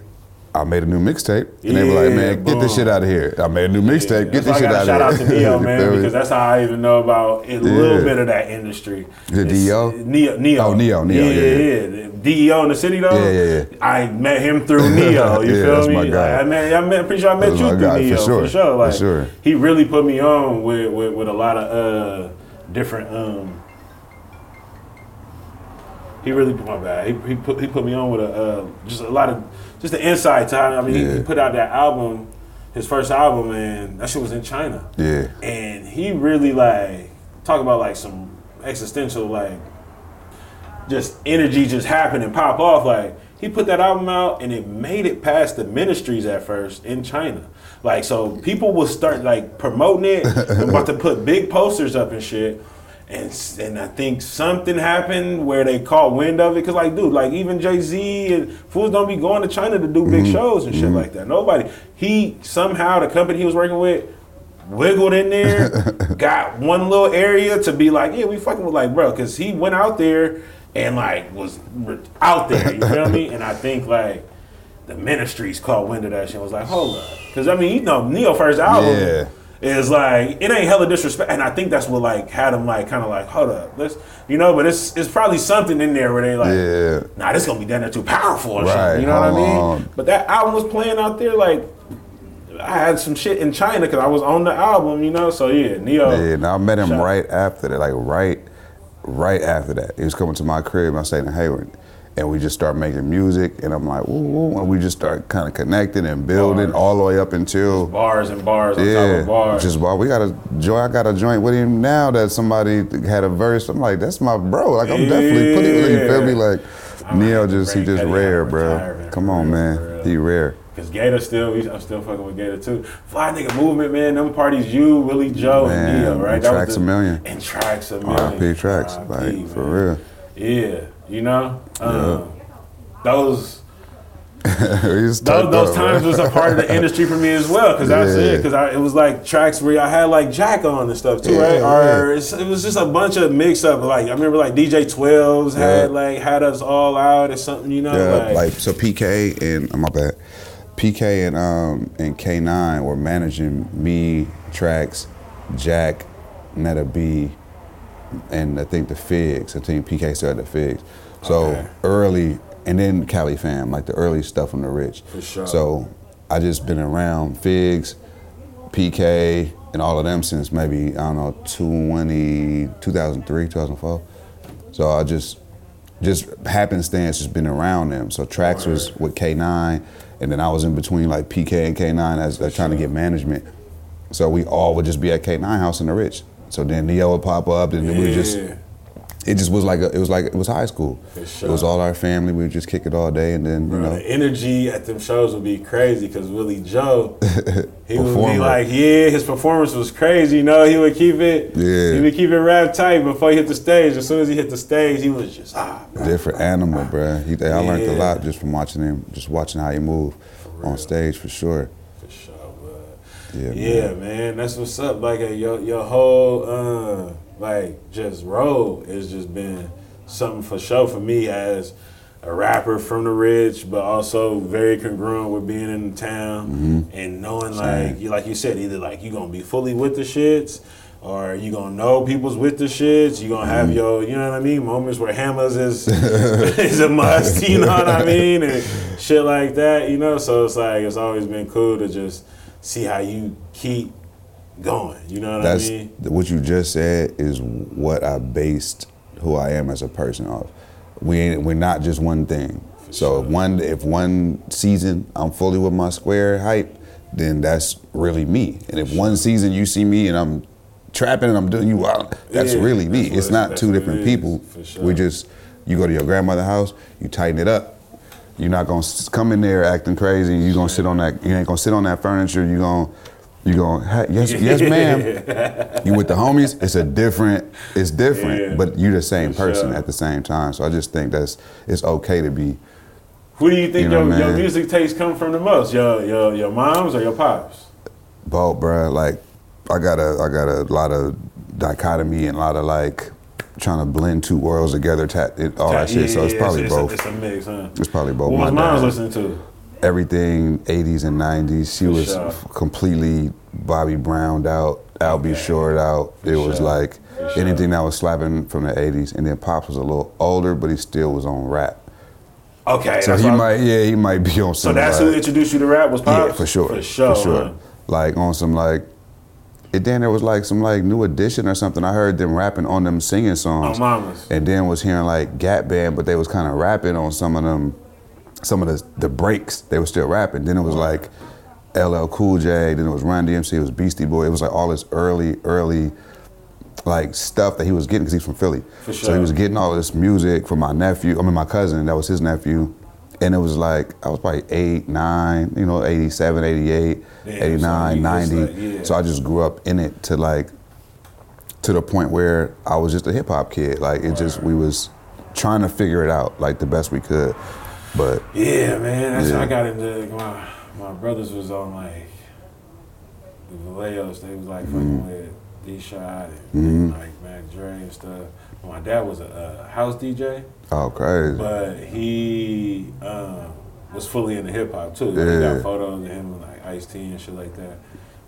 I made a new mixtape, and they were like, Yeah, "Man, get this shit out of here." I made a new mixtape. Get That's this shit out of shout here. out to Neo, man, because that's how I even know about a little bit of that industry. Is it? Neo, Neo. Oh, Neo, Neo, yeah, yeah, yeah. yeah. DEO in the city though. Yeah, yeah, yeah. I met him through Neo. You Yeah, feel that's me? my guy. Like, I met, I met, pretty sure I met That's you through guy, for sure, for sure. for sure. he really put me on with with, with a lot of uh different um. He really put my bad. He, he put he put me on with a uh, just a lot of just the to how I mean he, he put out that album, his first album, and that shit was in China. Yeah, and he really like talk about like some existential like just energy just happen and pop off. Like he put that album out and it made it past the ministries at first in China like so people will start like promoting it. And about to put big posters up and shit. And and I think something happened where they caught wind of it. Because like dude like even Jay Z and fools don't be going to China to do big mm-hmm. shows and shit mm-hmm. like that. Nobody he somehow the company he was working with wiggled in there, got one little area to be like, yeah, we fucking with like, bro, because he went out there and like was out there, you feel me? And I think like the ministries caught wind of that shit and was like, hold up. Because I mean, you know, Neo first album Yeah. is like, it ain't hella disrespect. And I think that's what like had him like kind of like, hold up, let's, you know, but it's it's probably something in there where they like, Yeah. nah, this gonna be down there too powerful or Right, something, you know what I mean? But that album was playing out there like, I had some shit in China because I was on the album, you know. So yeah, Neo. Yeah, and I met him right after that, like right, right after that. He was coming to my crib. I stayed in Hayward, and we just started making music. And I'm like, woo, woo, and we just started kind of connecting and building Bars. all the way up until bars and bars on top yeah, of bars. just well, we got a joint. I got a joint with him now that somebody had a verse. I'm like, that's my bro. Like I'm definitely putting it. You feel me? Like I'm Neo gonna just he just rare, bro. Come on, man. He rare. Cause Gator still, I'm still fucking with Gator too. Fly nigga movement, man. Them parties, you, Willie Joe, Man, and Neo, right? and That was Tracks the- a Million. And tracks a million. R.I.P. tracks, like for real. Yeah, you know, um, those those, those times was a part of the industry for me as well. Cause that's Yeah. it. Cause it was like tracks where I had like Jack on and stuff too, Yeah, right? Or yeah. it's, it was just a bunch of mix up. Like I remember like DJ 12s had like had us all out or something, you know? Yeah, like so PK and oh, my bad. PK and um and K9 were managing me, Tracks, Jack, Netta B, and I think the Figs. I think PK started the Figs. So Okay. early and then Cali fam, like the early stuff from the rich. For sure. So I just been around Figs, PK, and all of them since maybe, I don't know, 20, 2003, 2004. So I just just happenstance just been around them. So tracks was with K9, and then I was in between like PK and K9 as they're trying to get management. So we all would just be at K9 House in the Rich. So then Neo would pop up, and we would just it just was like a, it was like it was high school. For It was all our family. We would just kick it all day, and then you Bro, know. the energy at them shows would be crazy because Willie Joe, he would be like, yeah, his performance was crazy. You know, he would keep it, Yeah. he would keep it wrapped tight before he hit the stage. As soon as he hit the stage, he was just ah, bro. different animal, bruh. He, I learned a lot just from watching him, just watching how he move on stage for sure. For sure. But Yeah, yeah, man. man, that's what's up. Like uh, your your whole uh, like just role has just been something for sure for me as a rapper from the rich, but also very congruent with being in the town and knowing like Mm-hmm. You like you said, either like you gonna be fully with the shits. Or you gonna know people's with the shits. You gonna Mm-hmm. have your, you know what I mean, moments where hammers is is a must. You know what I mean, and shit like that. You know, so it's like it's always been cool to just see how you keep going. You know what That's I mean? what you just said is what I based who I am as a person off. We ain't we're not just one thing. so if one if one season I'm fully with my square hype, then that's really me. And if one season you see me and I'm trapping and I'm doing you out, that's Yeah, really me. that's it's it- not two it different people. sure. We just you go to your grandmother's house, you tighten it up. You're not gonna come in there acting crazy. You're gonna sit on that. You ain't gonna sit on that furniture. You gonna you gonna ha- yes yes ma'am. You with the homies, it's a different, it's different, Yeah. but you're the same person sure. at the same time. So I just think that's it's okay to be. Who do you think You know, your, your music taste come from the most? Your your your moms or your pops? Both, bruh. Like I got a I got a lot of dichotomy and a lot of like trying to blend two worlds together, ta- it, all that shit. So it's Yeah, probably it's, both. It's a, mix, huh? It's probably both. What was My mom's listening to? everything 80s and 90s. She For was sure. completely Bobby Browned out, Albie Short out. It was sure. like For sure. anything that was slapping from the 80s. And then Pops was a little older, but he still was on rap. Okay, So he might, yeah, he might be on some. So that's like, who introduced you to rap was pops. yeah, for sure, For sure. huh? Like on some like, and then there was like some like new edition or something. I heard them rapping on them singing songs. On mamas. And then was hearing like Gap Band, but they was kind of rapping on some of them, some of the the breaks. They were still rapping. Then it was like LL Cool J. Then it was Run DMC. It was Beastie Boy. It was like all this early, early, like stuff that he was getting because he's from Philly. For So he was getting all this music from my nephew. I mean, my cousin. That was his nephew. And it was like I was probably eight, nine, you know, 87, 88, Damn, 89, so 90. like, yeah. So I just grew up in it to like to the point where I was just a hip hop kid. Like it just we was trying to figure it out like the best we could. But Yeah, man. That's Yeah. I got into my my brothers was on like the Vallejos. They was like fucking Mm-hmm. with D Shot and like Mac Dre and stuff. My dad was a, a house DJ, oh crazy. but he um, was fully into hip hop too. He Yeah. got photos of him like Ice T and shit like that.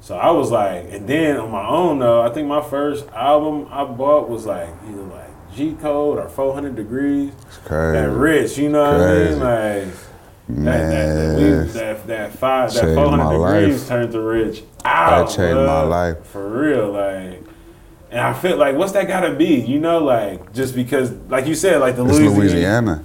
So I was like, and then on my own though, I think my first album I bought was like either like G Code or 400 Degrees. It's crazy. That rich, you know what I mean? Crazy. Like That, that, that, Man. that, that five, that Changed 400 my degrees life. turned to rich. Out, ah, changed bruh. my life. For real, like. And I feel like, what's that gotta be? You know, like, just because, like you said, like the Louisiana. Louisiana.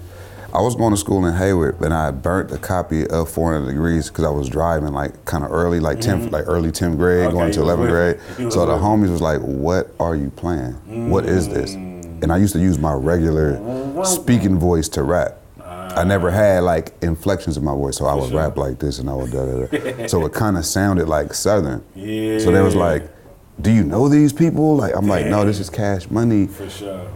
I was going to school in Hayward, and I burnt a copy of 400 Degrees because I was driving like kind of early, like 10th, like early 10th grade, Mm-hmm. Okay, going to you 11th with grade. it. You was So the homies was like, "What are you playing? What is this?" Mm. And I used to use my regular speaking voice to rap. I never had like inflections in my voice, so I would sure. rap like this, and I would da da da. so it kind of sounded like Southern. Yeah. So they was like, "Do you know these people?" Like I'm like, "No, this is Cash Money." For sure.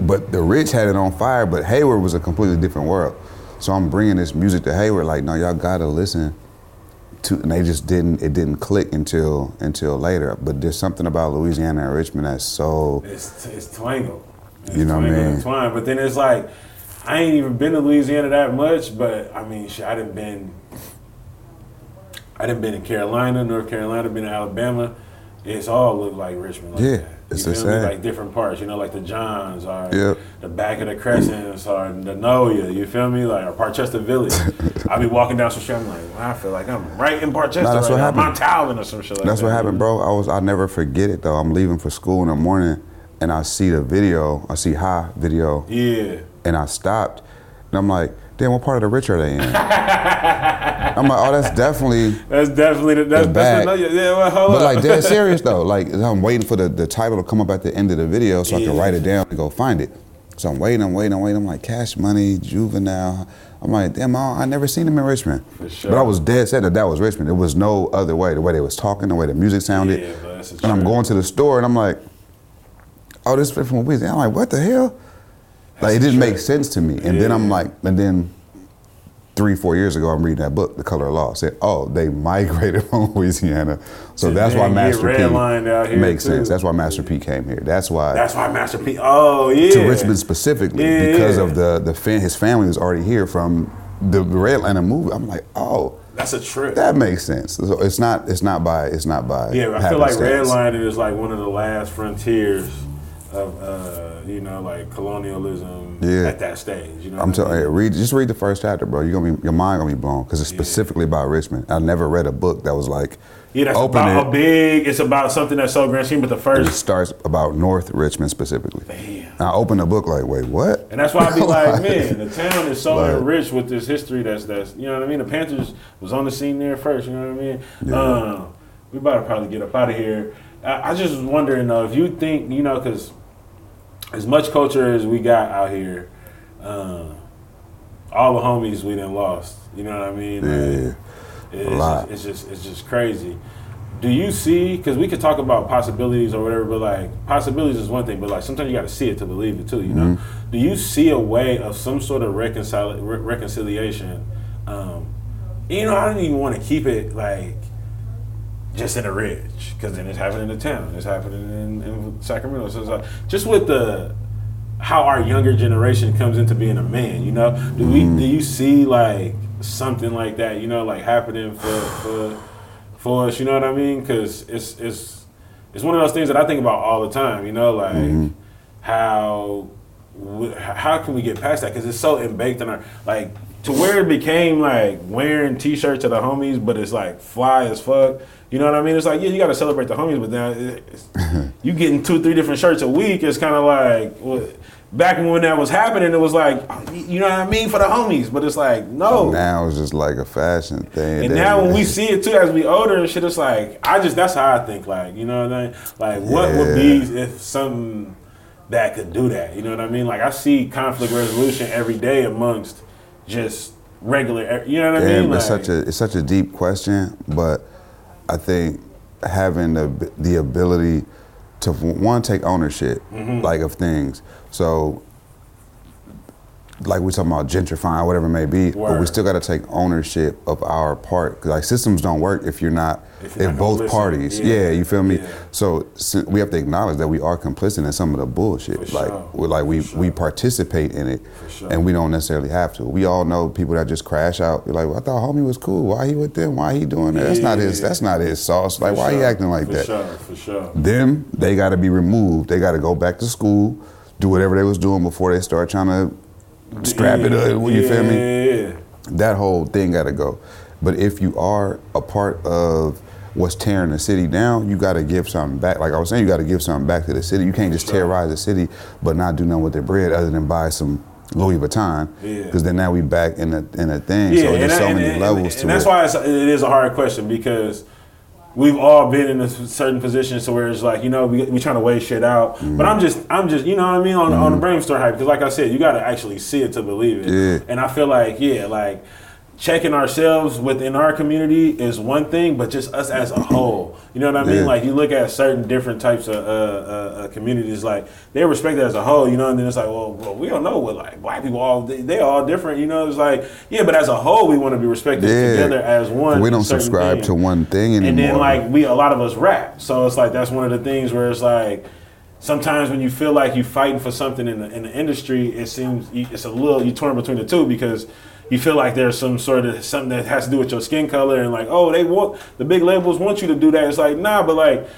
But the rich had it on fire, but Hayward was a completely different world. So I'm bringing this music to Hayward, like, no, y'all gotta listen to, and they just didn't, it didn't click until until later. But there's something about Louisiana and Richmond that's so, It's, it's twangle. It's You know what I mean? Twine. But then it's like, I ain't even been to Louisiana that much, but I mean, shit, I done been, I done been in Carolina, North Carolina, been in Alabama. It's all look like Richmond. Like Yeah, that. it's you the same. Like different parts, you know, like the Johns or Yep. the back of the Crescents or the Noya, you feel me? Like or Parchester Village. I be walking down some street, I'm like, well, I feel like I'm right in Parchester. Nah, that's right what now. happened. Mount Talvin or some shit like that's that. what happened, bro. I was, I'll never forget it though. I'm leaving for school in the morning, and I see the video, I see high video, Yeah. and I stopped, and I'm like, damn, what part of the rich are they in? I'm like, oh, that's definitely. That's definitely the, that's, The that's back. the, yeah. Well, hold But up. like dead serious though. Like I'm waiting for the, the title to come up at the end of the video so I can write it down and go find it. So I'm waiting, I'm waiting, I'm waiting. I'm like Cash Money, Juvenile. I'm like, damn, I, I never seen him in Richmond. For sure. But I was dead set that that was Richmond. There was no other way. The way they was talking, the way the music sounded. Yeah, that's and I'm going to the store and I'm like, oh, this is from Louisiana. I'm like, what the hell? Like it didn't make sense to me. And then I'm like, and then three, four years ago, I'm reading that book, The Color of Law. I said, oh, they migrated from Louisiana. So To that's why Master P makes too. sense. That's why Master P came here. That's why That's why Master P. Oh yeah. to Richmond specifically Yeah, because of the the fan, his family was already here from the Red Redline movie. I'm like, oh, That's a trip. that makes sense. So it's not it's not by it's not by yeah, I feel like redlining is like one of the last frontiers of uh, you know like colonialism Yeah. at that stage. You know. I'm telling you, read just read the first chapter, bro. You're gonna be your mind gonna be blown because it's specifically about Richmond. I never read a book that was like Yeah, that's open about it. a big. It's about something that's so grand scheme, but the It first. starts about North Richmond specifically. Damn. And I opened the book like, wait, what? And that's why I be like, man, the town is so Like- enriched with this history. That's that's you know what I mean. The Panthers was on the scene there first. You know what I mean. Yeah. Um, we about to probably get up out of here. I, I just was wondering though, if you think you know, because as much culture as we got out here, uh, all the homies we done lost. You know what I mean? Like, Yeah. it's, lot. Just, it's just it's just crazy. Do you see? Because we could talk about possibilities or whatever, but like possibilities is one thing, but like sometimes you got to see it to believe it too. You know? Mm-hmm. Do you see a way of some sort of reconcil- re- reconciliation? Um, you know, I don't even want to keep it like just in the ridge because then it's happening in the town. It's happening in, in Sacramento. So it's like just with the how our younger generation comes into being a man. You know, do we Mm-hmm. do you see like something like that? You know, like happening for for for us. You know what I mean? Because it's it's it's one of those things that I think about all the time. You know, like Mm-hmm. how how can we get past that? Because it's so embaked in our like to where it became like wearing t-shirts to the homies, but it's like fly as fuck. You know what I mean? It's like yeah, you got to celebrate the homies, but now it's, you getting two, three different shirts a week. It's kind of like well, back when that was happening, it was like you know what I mean for the homies, but it's like no. Now it's just like a fashion thing. And now when we see it too, as we older and shit, it's like I just that's how I think. Like you know what I mean? Like what would be if some that could do that? You know what I mean? Like I see conflict resolution every day amongst just regular. You know what I Damn, mean? it's such a it's such a deep question, but I think having the the ability to one take ownership Mm-hmm. like of things. So like we're talking about gentrifying, whatever it may be, but we still got to take ownership of our part. 'Cause, like systems don't work if you're not, If if, you're not both listen. parties, Yeah. yeah. you feel me. Yeah. So si- we have to acknowledge that we are complicit in some of the bullshit. Like, sure. we like we For we participate in it, sure. and we don't necessarily have to. We all know people that just crash out. You're like, well, I thought homie was cool. Why he with them? Why he doing that? That's not his. That's not his sauce. Like, for why he sure, acting like that? for that? sure, for sure. Them, they got to be removed. They got to go back to school, do whatever they was doing before they start trying to strap it up. You feel me? Yeah, that whole thing got to go. But if you are a part of what's tearing the city down, you got to give something back. Like I was saying, you got to give something back to the city. You can't just terrorize the city, but not do nothing with their bread other than buy some Louis Vuitton. Yeah. Because then now we back in a in a thing. Yeah, so and, there's that- so and- many and- levels and to that's it. why it's, it is a hard question because we've all been in a certain position so where it's like you know we we trying to weigh shit out. Mm-hmm. But I'm just I'm just you know what I mean on on the brainstorm hype because like I said you got to actually see it to believe it. Yeah. And I feel like yeah like. Checking ourselves within our community is one thing, but just us as a whole. You know what I mean? Yeah. Like you look at certain different types of uh, uh, uh, communities, like they respect it as a whole. You know, and then it's like, well, well we don't know what like black people all they, they all different. You know, it's like yeah, but as a whole, we want to be respected Yeah. together as one. we don't subscribe thing. to one thing anymore. And then like we, a lot of us rap, so it's like that's one of the things where it's like sometimes when you feel like you're fighting for something in the, in the industry, it seems it's a little you torn between the two because you feel like there's some sort of something that has to do with your skin color and like oh they want the big labels want you to do that. It's like nah, but like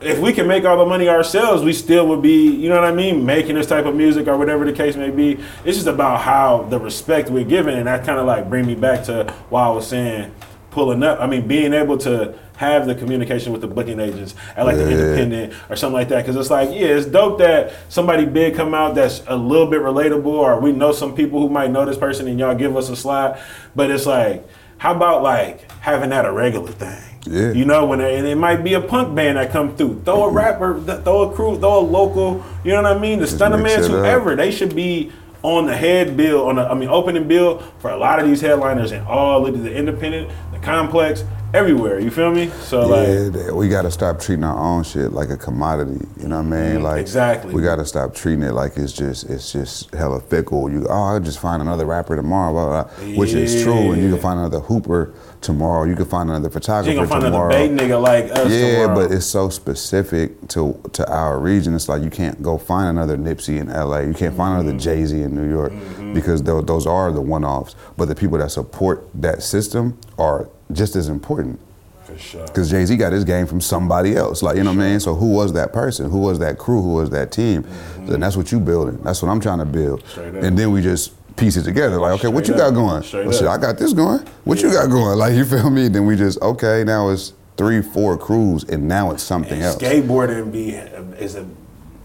if we can make all the money ourselves, we still would be, you know what I mean, making this type of music or whatever the case may be. It's just about how the respect we're given, and that kind of like bring me back to why I was saying pulling up. I mean, being able to have the communication with the booking agents at like the independent or something like that, because it's like, yeah, it's dope that somebody big come out that's a little bit relatable, or we know some people who might know this person, and y'all give us a slot. But it's like, how about like having that a regular thing? Yeah. You know, when and it might be a punk band that come through. Throw a mm-hmm. rapper, th- throw a crew, throw a local. You know what I mean? The stunner mix man, it up. whoever. They should be on the head bill, on the I mean opening bill for a lot of these headliners and all of the independent, the complex, everywhere. You feel me? So. Yeah, that- we got to stop treating our own shit like a commodity. You know what I mean? Mm-hmm, like exactly. We got to stop treating it like it's just it's just hella fickle. You go oh, I'll just find another rapper tomorrow, blah, blah, blah, which is true. And you can find another hooper tomorrow. You can find another photographer ain't gonna find tomorrow. another Bay nigga like us yeah, tomorrow. but it's so specific to to our region. It's like you can't go find another Nipsey in L.A. You can't find Mm-hmm. another Jay Z in New York because tho- those are the one offs. But the people that support that system are just as important. for sure. Because Jay Z got his game from somebody else. Like, you know what I mean? So who was that person? Who was that crew? Who was that team? And that's what you building. That's what I'm trying to build. Mm-hmm. And then we just piece it together. Like, okay, what you got up. going? Straight Well, shit. I got this going. What you got going? Like, you feel me? Then we just, okay, now it's three, four crews, and now it's something And else. skateboarding be is a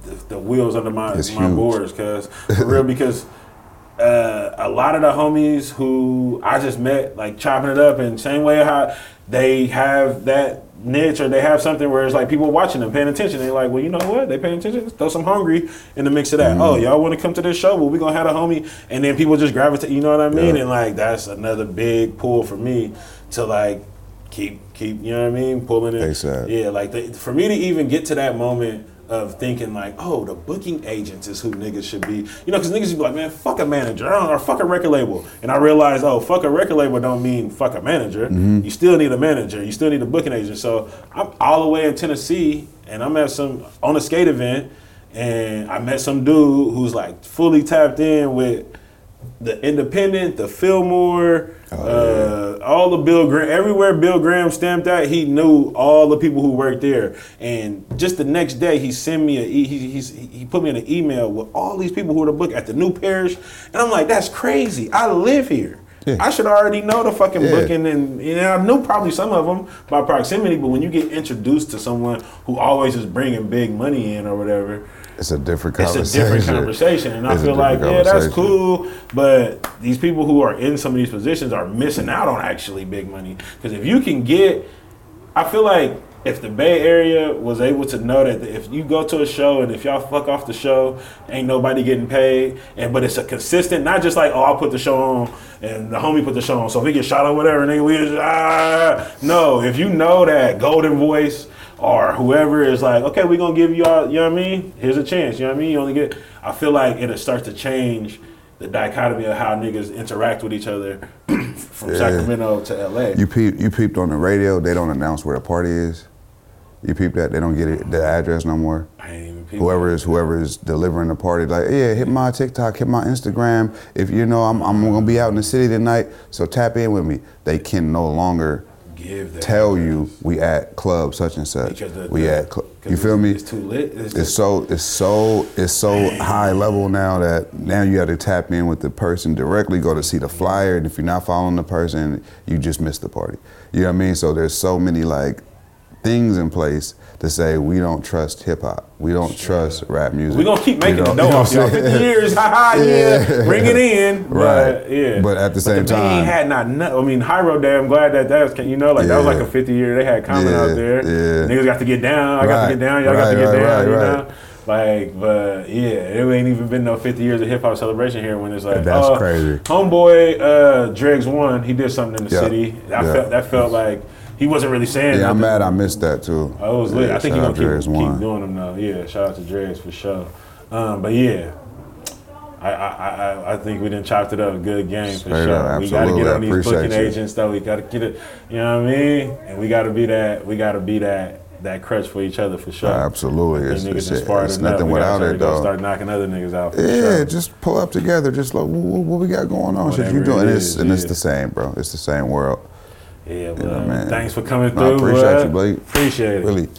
the, the wheels under my It's my huge. boards, cause for real, because uh, a lot of the homies who I just met, like chopping it up, and same way how they have that niche or they have something where it's like people watching them, paying attention. They're like, well, you know what? They paying attention. Let's throw some hungry in the mix of that. Oh, Mm-hmm. y'all want to come to this show? Well, we gonna have a homie, and then people just gravitate. You know what I mean? Yeah. And like that's another big pull for me to like keep keep. You know what I mean? Pulling it. Yeah, like the, for me to even get to that moment of thinking like, oh, the booking agents is who niggas should be. You know, because niggas be like, man, fuck a manager or fuck a record label. And I realized, oh, fuck a record label don't mean fuck a manager. Mm-hmm. You still need a manager. You still need a booking agent. So I'm all the way in Tennessee, and I'm at some on a skate event, and I met some dude who's like fully tapped in with the Independent, the Fillmore, uh, all the Bill Graham, everywhere Bill Graham stamped out, he knew all the people who worked there. And just the next day, he sent me a he, he's, he put me in an email with all these people who were to book at the new parish. And I'm like, that's crazy. I live here. Yeah. I should already know the fucking Yeah. booking, and you know, I knew probably some of them by proximity. But when you get introduced to someone who always is bringing big money in or whatever, It's a different it's conversation. a different conversation. And I It's feel like, yeah, that's cool. But these people who are in some of these positions are missing out on actually big money. Because if you can get, I feel like if the Bay Area was able to know that if you go to a show and if y'all fuck off the show, ain't nobody getting paid, and but it's a consistent, not just like oh I'll put the show on and the homie put the show on, so if he get shot or whatever, nigga, we just ah no. If you know that Golden Voice or whoever is like, okay, we're gonna give you all, you know what I mean? Here's a chance, you know what I mean? You only get, I feel like it'll start to change the dichotomy of how niggas interact with each other from Yeah. Sacramento to LA. You peep, you peeped on the radio. They don't announce where the party is. You peep that they don't get it, the address no more. I ain't even peep Whoever is whoever is delivering the party, like yeah, hit my TikTok, hit my Instagram. If you know I'm, I'm gonna be out in the city tonight, so tap in with me. They can no longer give tell you we at club such and such. The- we the- at club. 'cause You feel me? It's too lit. It's, It's so it's so it's so high level now that now you have to tap in with the person directly, go to see the flyer, and if you're not following the person, you just missed the party. You know what I mean? So there's so many like things in place to say we don't trust hip hop, we don't trust rap music. We're gonna keep making You know- the dough you know off what y'all. I'm saying? 50 years, haha, yeah, Yeah. bring it in. Right. But, yeah. But at the same the band time- had not. no- I mean, Hiero Day. I'm glad that that was. You know, like that was like a 50 year. They had comment Yeah, out there. yeah. Niggas got to get down. I got to get down. Y'all got to get right, down. right, you right. know. Like, but yeah, it ain't even been no 50 years of hip hop celebration here. When it's like, That's uh, crazy. Homeboy, uh, Dregs one. He did something in the Yeah, city. I yeah. felt that felt like he wasn't really saying. Yeah, I'm mad I missed that too. Oh, it was lit. Yeah, I think he's gonna Dre's keep, keep doing them though. Yeah, shout out to Dregs for sure. Um, but yeah, I, I, I, I think we done chopped it up. A Good game for Straight sure. up, we got to get on these booking you. agents though. We got to get it. You know what I mean? And we got to be that. We got to be that that crutch for each other for sure. Absolutely. It's, it's, sparred it's nothing We without it, though. Start knocking other niggas out for Yeah, sure. just pull up together. Just like, what, what we got going on? Shit, you doing it is, and it's the same, bro. It's the same world. Yeah, man. thanks for coming No, I through. appreciate bud. you, Blake. Appreciate it. Really.